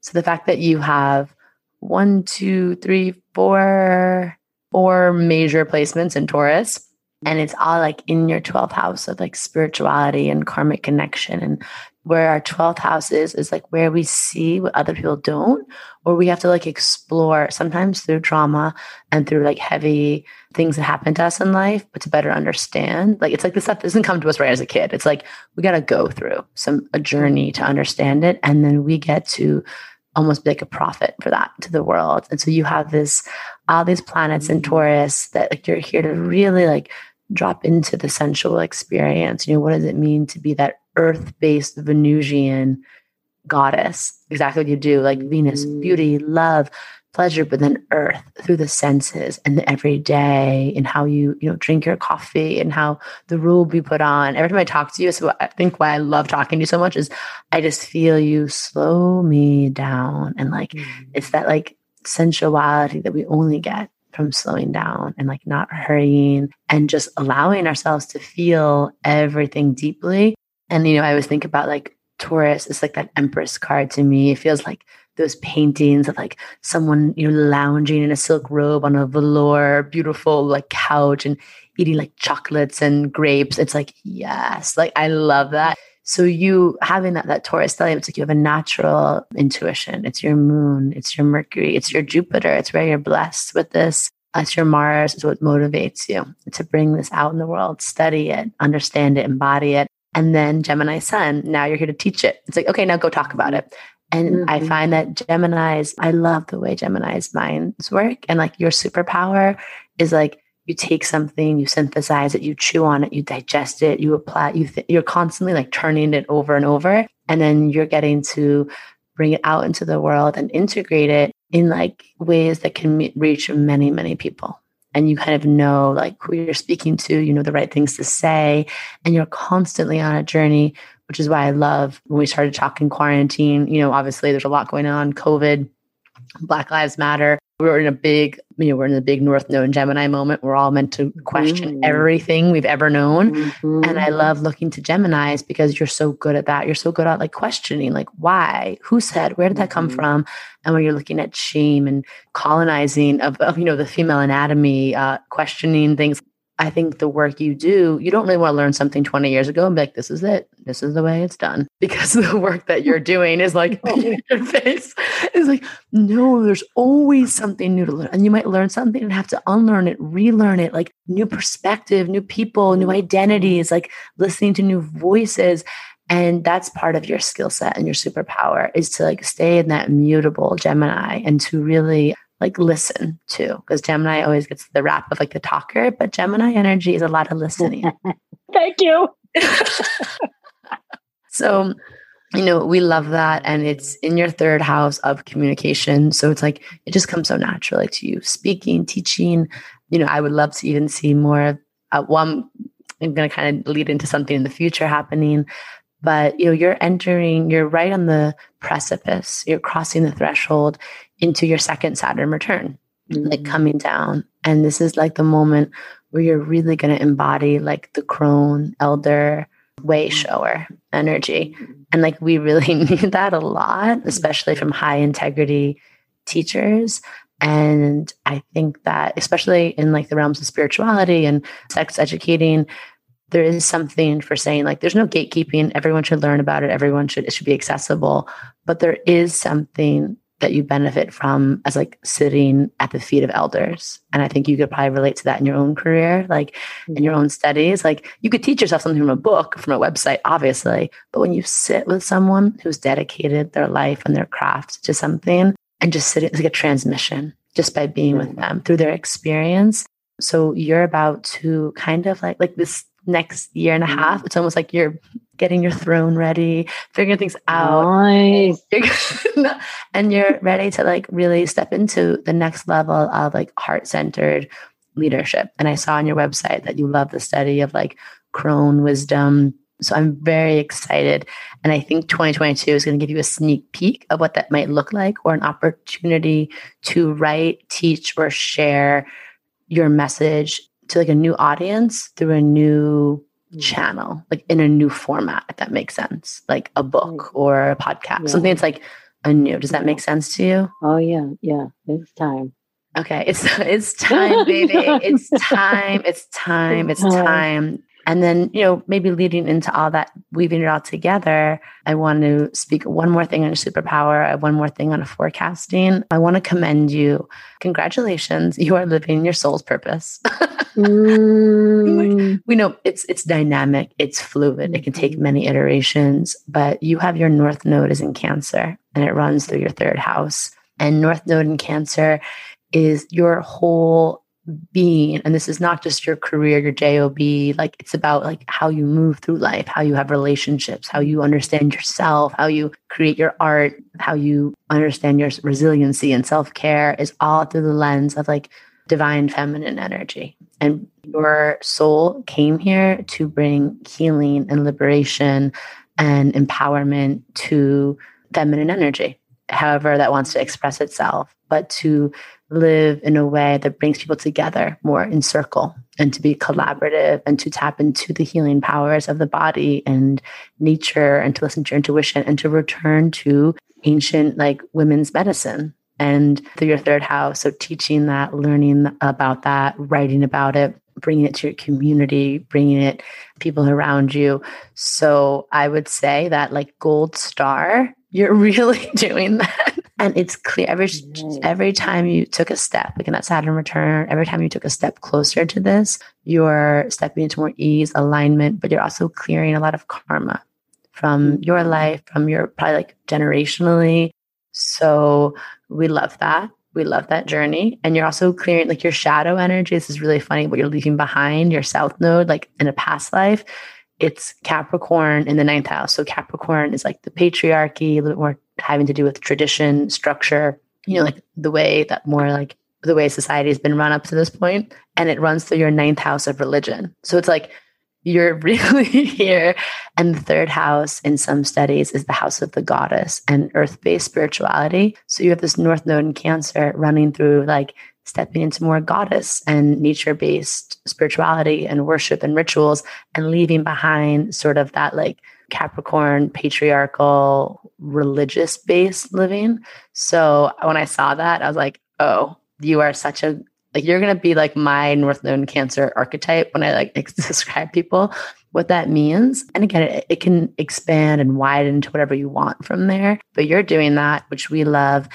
So the fact that you have one, two, three, four, four major placements in Taurus and it's all like in your 12th house of like spirituality and karmic connection. And where our 12th house is is like where we see what other people don't or we have to like explore sometimes through trauma and through like heavy things that happen to us in life but to better understand like it's like this stuff doesn't come to us right as a kid. It's like we got to go through some a journey to understand it and then we get to almost be like a prophet for that to the world. And so you have this all these planets in mm-hmm. taurus that like you're here to really like drop into the sensual experience. You know, what does it mean to be that earth based Venusian goddess? Exactly what you do, like Venus, mm. beauty, love, pleasure, but then earth through the senses and the everyday and how you, you know, drink your coffee and how the robe you put on. Every time I talk to you, so I think why I love talking to you so much is I just feel you slow me down. And like, mm. it's that like sensuality that we only get from slowing down and like not hurrying and just allowing ourselves to feel everything deeply. And, you know, I always think about like Taurus, it's like that Empress card to me. It feels like those paintings of like someone, you know, lounging in a silk robe on a velour, beautiful like couch and eating like chocolates and grapes. It's like, yes, like I love that. So you having that that Taurus stellium, it's like you have a natural intuition. It's your moon, it's your Mercury, it's your Jupiter. It's where you're blessed with this. It's your Mars is what motivates you to bring this out in the world, study it, understand it, embody it. And then Gemini Sun, now you're here to teach it. It's like, okay, now go talk about it. And mm-hmm. I find that Gemini's, I love the way Gemini's minds work. And like your superpower is like you take something, you synthesize it, you chew on it, you digest it, you apply, you th- you're constantly like turning it over and over, and then you're getting to bring it out into the world and integrate it in like ways that can reach many, many people. And you kind of know like who you're speaking to, you know the right things to say, and you're constantly on a journey, which is why I love when we started talking quarantine. You know, obviously there's a lot going on, COVID, Black Lives Matter we were in a big, you know, we're in a big North Node Gemini moment. We're all meant to question mm-hmm. everything we've ever known. Mm-hmm. And I love looking to Geminis because you're so good at that. You're so good at like questioning, like, why? Who said? Where did that come mm-hmm. from? And when you're looking at shame and colonizing of, of you know, the female anatomy, uh, questioning things, I think the work you do, you don't really want to learn something 20 years ago and be like, this is it. This is the way it's done. Because the work that you're doing is like, oh, your face is like, no, there's always something new to learn. And you might learn something and have to unlearn it, relearn it, like new perspective, new people, new identities, like listening to new voices. And that's part of your skill set and your superpower is to like stay in that mutable Gemini and to really like listen to because Gemini always gets the rap of like the talker, but Gemini energy is a lot of listening. Thank you. so, you know, we love that. And it's in your third house of communication. So it's like, it just comes so naturally to you speaking, teaching. You know, I would love to even see more. Uh, one, I'm going to kind of lead into something in the future happening but you know you're entering you're right on the precipice you're crossing the threshold into your second Saturn return, mm-hmm. like coming down. And this is like the moment where you're really going to embody like the crone, elder, way mm-hmm. shower energy. And like we really need that a lot, especially from high integrity teachers. And I think that, especially in like the realms of spirituality and sex educating, there is something for saying like there's no gatekeeping everyone should learn about it everyone should it should be accessible but there is something that you benefit from as like sitting at the feet of elders. And I think you could probably relate to that in your own career, like in your mm-hmm. own studies. Like you could teach yourself something from a book, from a website, obviously. But when you sit with someone who's dedicated their life and their craft to something and just sit, it's like a transmission just by being with them through their experience. So you're about to kind of like like this next year and a half. Mm-hmm. It's almost like you're getting your throne ready, figuring things out. Nice. and you're ready to like really step into the next level of like heart centered leadership. And I saw on your website that you love the study of like crone wisdom. So I'm very excited. And I think 2022 is going to give you a sneak peek of what that might look like or an opportunity to write, teach, or share your message to like a new audience through a new. Channel, like in a new format, if that makes sense, like a book mm. or a podcast, yeah. something that's like a new. Does that make sense to you? Oh yeah, yeah. It's time. Okay, it's it's time, baby. it's time. It's time. It's time. And then, you know, maybe leading into all that, weaving it all together, I want to speak one more thing on your superpower, one more thing on a forecasting. I want to commend you. Congratulations. You are living your soul's purpose. mm. We know it's it's dynamic, it's fluid, it can take mm-hmm. many iterations, but you have your north node is in cancer and it runs through your third house. And north node in cancer is your whole being and this is not just your career your job like it's about like how you move through life how you have relationships how you understand yourself how you create your art how you understand your resiliency and self-care is all through the lens of like divine feminine energy. And your soul came here to bring healing and liberation and empowerment to feminine energy however that wants to express itself but to live in a way that brings people together more in circle and to be collaborative and to tap into the healing powers of the body and nature and to listen to your intuition and to return to ancient like women's medicine. And through your third house so teaching that learning about that writing about it bringing it to your community bringing it people around you. So i would say that like gold star you're really doing that and it's clear every every time you took a step like in that saturn return every time you took a step closer to this you're stepping into more ease alignment but you're also clearing a lot of karma from your mm-hmm. life from your probably like generationally. So we love that. We love that journey. And you're also clearing like your shadow energy. This is really funny what you're leaving behind your south node like in a past life it's Capricorn in the ninth house. So Capricorn is like the patriarchy, a little bit more having to do with tradition, structure, you know, like the way that more like the way society has been run up to this point, And it runs through your ninth house of religion. So it's like you're really here. And the third house in some studies is the house of the goddess and earth based spirituality. So you have this North Node in Cancer running through like stepping into more goddess and nature based spirituality and worship and rituals and leaving behind sort of that like Capricorn patriarchal religious based living. So when I saw that, I was like, oh, you are such a Like you're gonna be like my North Node Cancer archetype when I like describe people what that means. And again, it, it can expand and widen to whatever you want from there. But you're doing that, which we love.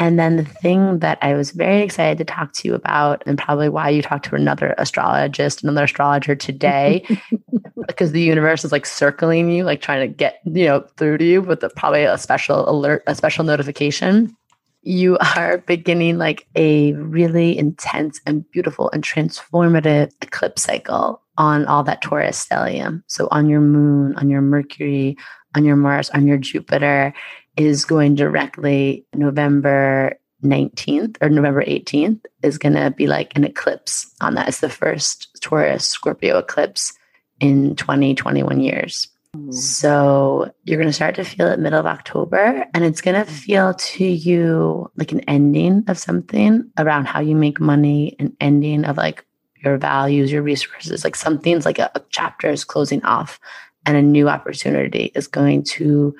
And then the thing that I was very excited to talk to you about, and probably why you talked to another astrologist, another astrologer today, because the universe is like circling you, like trying to get, you know, through to you with a, probably a special alert, a special notification. You are beginning like a really intense and beautiful and transformative eclipse cycle on all that Taurus stellium. So on your moon, on your Mercury, on your Mars, on your Jupiter is going directly November 19th or November 18th is going to be like an eclipse on that. It's the first Taurus Scorpio eclipse in 20, 21 years. Mm. So you're going to start to feel it middle of October and it's going to feel to you like an ending of something around how you make money, an ending of like your values, your resources, like something's like a, a chapter is closing off and a new opportunity is going to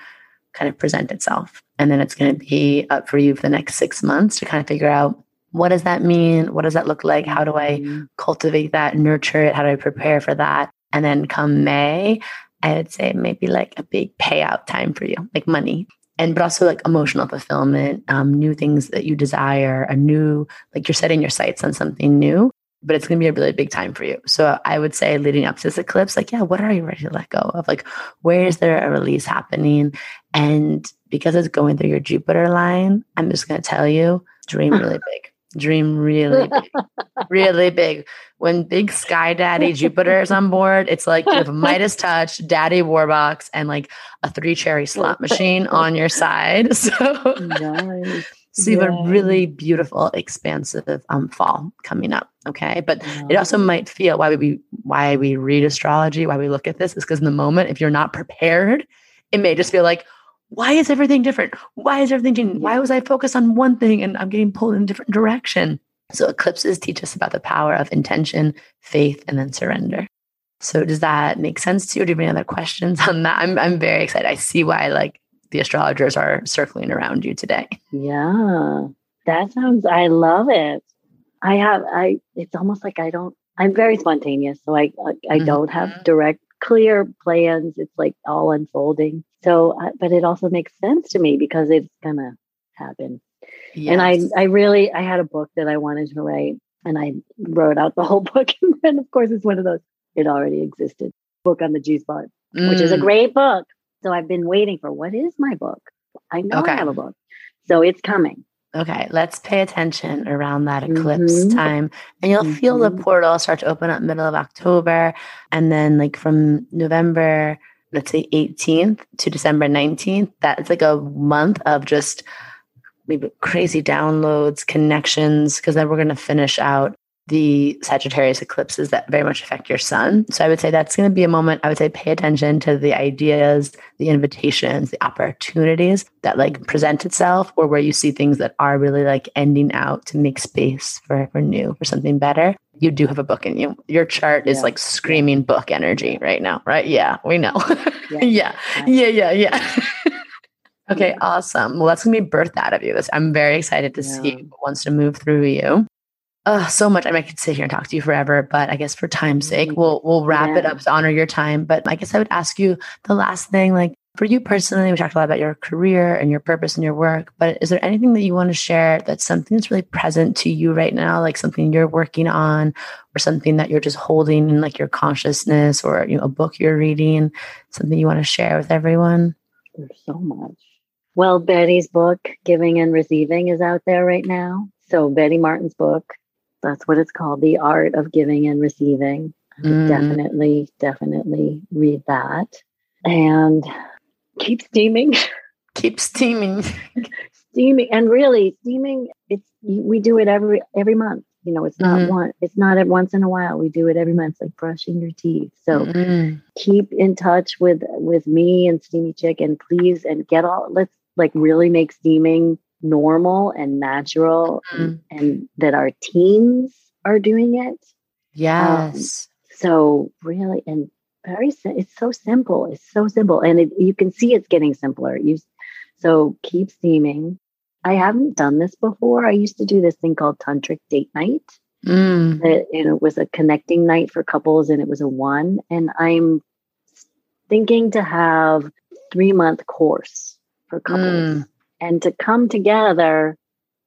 kind of present itself. And then it's going to be up for you for the next six months to kind of figure out what does that mean? What does that look like? How do I mm-hmm. cultivate that, nurture it? How do I prepare for that? And then come May, I would say maybe like a big payout time for you, like money. And but also like emotional fulfillment, um, new things that you desire, a new like you're setting your sights on something new but it's going to be a really big time for you. So I would say leading up to this eclipse, like, yeah, what are you ready to let go of? Like, where is there a release happening? And because it's going through your Jupiter line, I'm just going to tell you, dream really big. Dream really big, really big. When big sky daddy Jupiter is on board, it's like you have Midas touch, daddy Warbucks, and like a three cherry slot machine on your side. So nice. So you have a really beautiful, expansive um, fall coming up. Okay. But yeah. it also might feel why we why we read astrology, why we look at this is because in the moment, if you're not prepared, it may just feel like, why is everything different? Why is everything changing? Why was I focused on one thing and I'm getting pulled in a different direction? So eclipses teach us about the power of intention, faith, and then surrender. So does that make sense to you? Do you have any other questions on that? I'm I'm very excited. I see why like the astrologers are circling around you today. Yeah. That sounds I love it. I have I it's almost like I don't I'm very spontaneous, so I I, mm-hmm. don't have direct clear plans. It's like all unfolding. So but it also makes sense to me because it's going to happen. Yes. And I I really I had a book that I wanted to write and I wrote out the whole book and of course it's one of those it already existed book on the G spot, mm. which is a mm. great book. So I've been waiting for what is my book? I know okay. I have a book. So it's coming. Okay, let's pay attention around that eclipse mm-hmm. time. And you'll mm-hmm. feel the mm-hmm. portal start to open up middle of October. And then like from November, let's say 18th to December 19th, that's like a month of just maybe crazy downloads, connections, because then we're going to finish out the Sagittarius eclipses that very much affect your sun. So I would say that's going to be a moment I would say pay attention to the ideas, the invitations, the opportunities that like present itself or where you see things that are really like ending out to make space for, for new, for something better. You do have a book in you. Your chart is yeah. like screaming book energy right now, right? Yeah, we know. yeah. yeah. Yeah, yeah, yeah. okay, awesome. Well, that's going to be birthed out of you. This I'm very excited to see what wants to move through you uh, so much. I, mean, I could sit here and talk to you forever, but I guess for time's sake, mm-hmm. we'll we'll wrap yeah. it up to honor your time. But I guess I would ask you the last thing, like for you personally, we talked a lot about your career and your purpose and your work. But is there anything that you want to share that's something that's really present to you right now, like something you're working on, or something that you're just holding in like your consciousness, or you know, a book you're reading, something you want to share with everyone? There's so much. Well, Betty's book, Giving and Receiving, is out there right now. So Betty Martin's book, that's what it's called the art of giving and receiving. Mm. definitely definitely read that. And keep steaming. Keep steaming. Steaming and really steaming it's we do it every every month. You know it's not mm one it's not at once in a while. We do it every month it's like brushing your teeth. So mm keep in touch with with me and steamy chick and please and get all let's like really make steaming normal and natural mm-hmm. and, that our teens are doing it. Yes. Um, so really, and very, it's so simple. It's so simple. And it, you can see it's getting simpler. You, so keep steaming. I haven't done this before. I used to do this thing called tantric date night. Mm. It, know, it was a connecting night for couples and it was a one. And I'm thinking to have three month course for couples mm. And to come together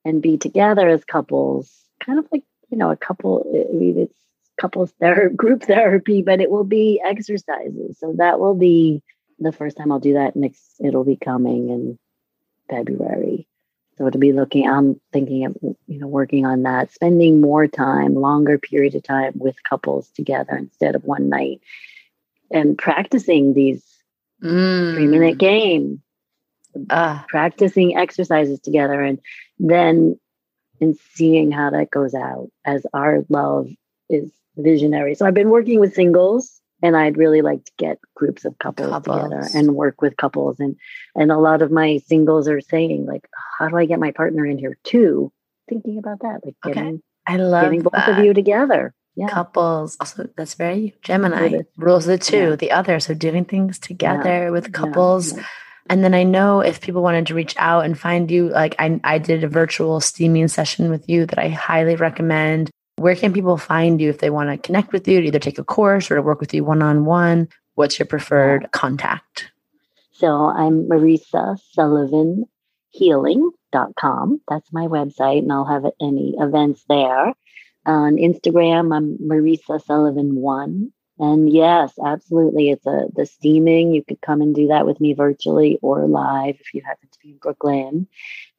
and be together as couples, kind of like, you know, a couple, I mean, it's couples therapy, group therapy, but it will be exercises. So that will be the first time I'll do that next. It'll be coming in February. So to be looking, I'm thinking of you know working on that, spending more time, longer period of time with couples together instead of one night, and practicing these mm. three minute game, uh. practicing exercises together, and then and seeing how that goes out as our love is visionary. So I've been working with singles and I'd really like to get groups of couples, couples, together and work with couples and and a lot of my singles are saying like how do I get my partner in here too thinking about that like getting okay. I love getting both that. of you together yeah. couples also that's very Gemini rules the two yeah. the other so doing things together yeah. with couples and then I know if people wanted to reach out and find you like I I did a virtual steaming session with you that I highly recommend where can people find you if they want to connect with you to either take a course or to work with you one on one? What's your preferred contact? So I'm Marisa Sullivan healing.com. That's my website, and I'll have any events there. On Instagram, I'm Marisa Sullivan one. And yes, absolutely. It's a the steaming. You could come and do that with me virtually or live if you happen to be in Brooklyn.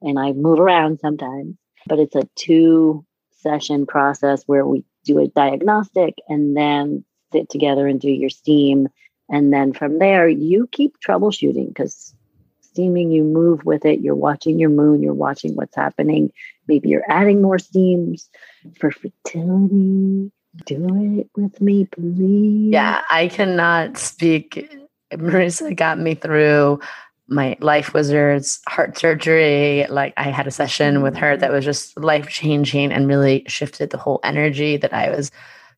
And I move around sometimes. But it's a two session process where we do a diagnostic and then sit together and do your steam. And then from there, you keep troubleshooting because steaming, you move with it. You're watching your moon, you're watching what's happening. Maybe you're adding more steams for fertility. Do it with me, please. Yeah, I cannot speak. Marisa got me through my life wizards heart surgery like i had a session with her that was just life changing and really shifted the whole energy that i was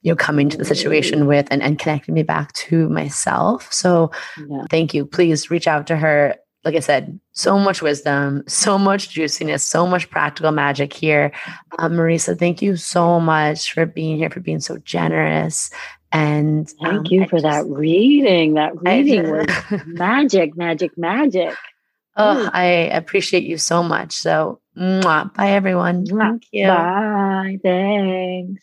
you know coming to the situation with and, and connecting me back to myself so yeah. thank you please reach out to her like i said so much wisdom so much juiciness so much practical magic here um, marisa thank you so much for being here for being so generous and thank um, you I for just, that reading. That reading was magic, magic, magic. Oh, I appreciate you so much. So, mwah, bye, everyone. Thank you. Bye. Thanks.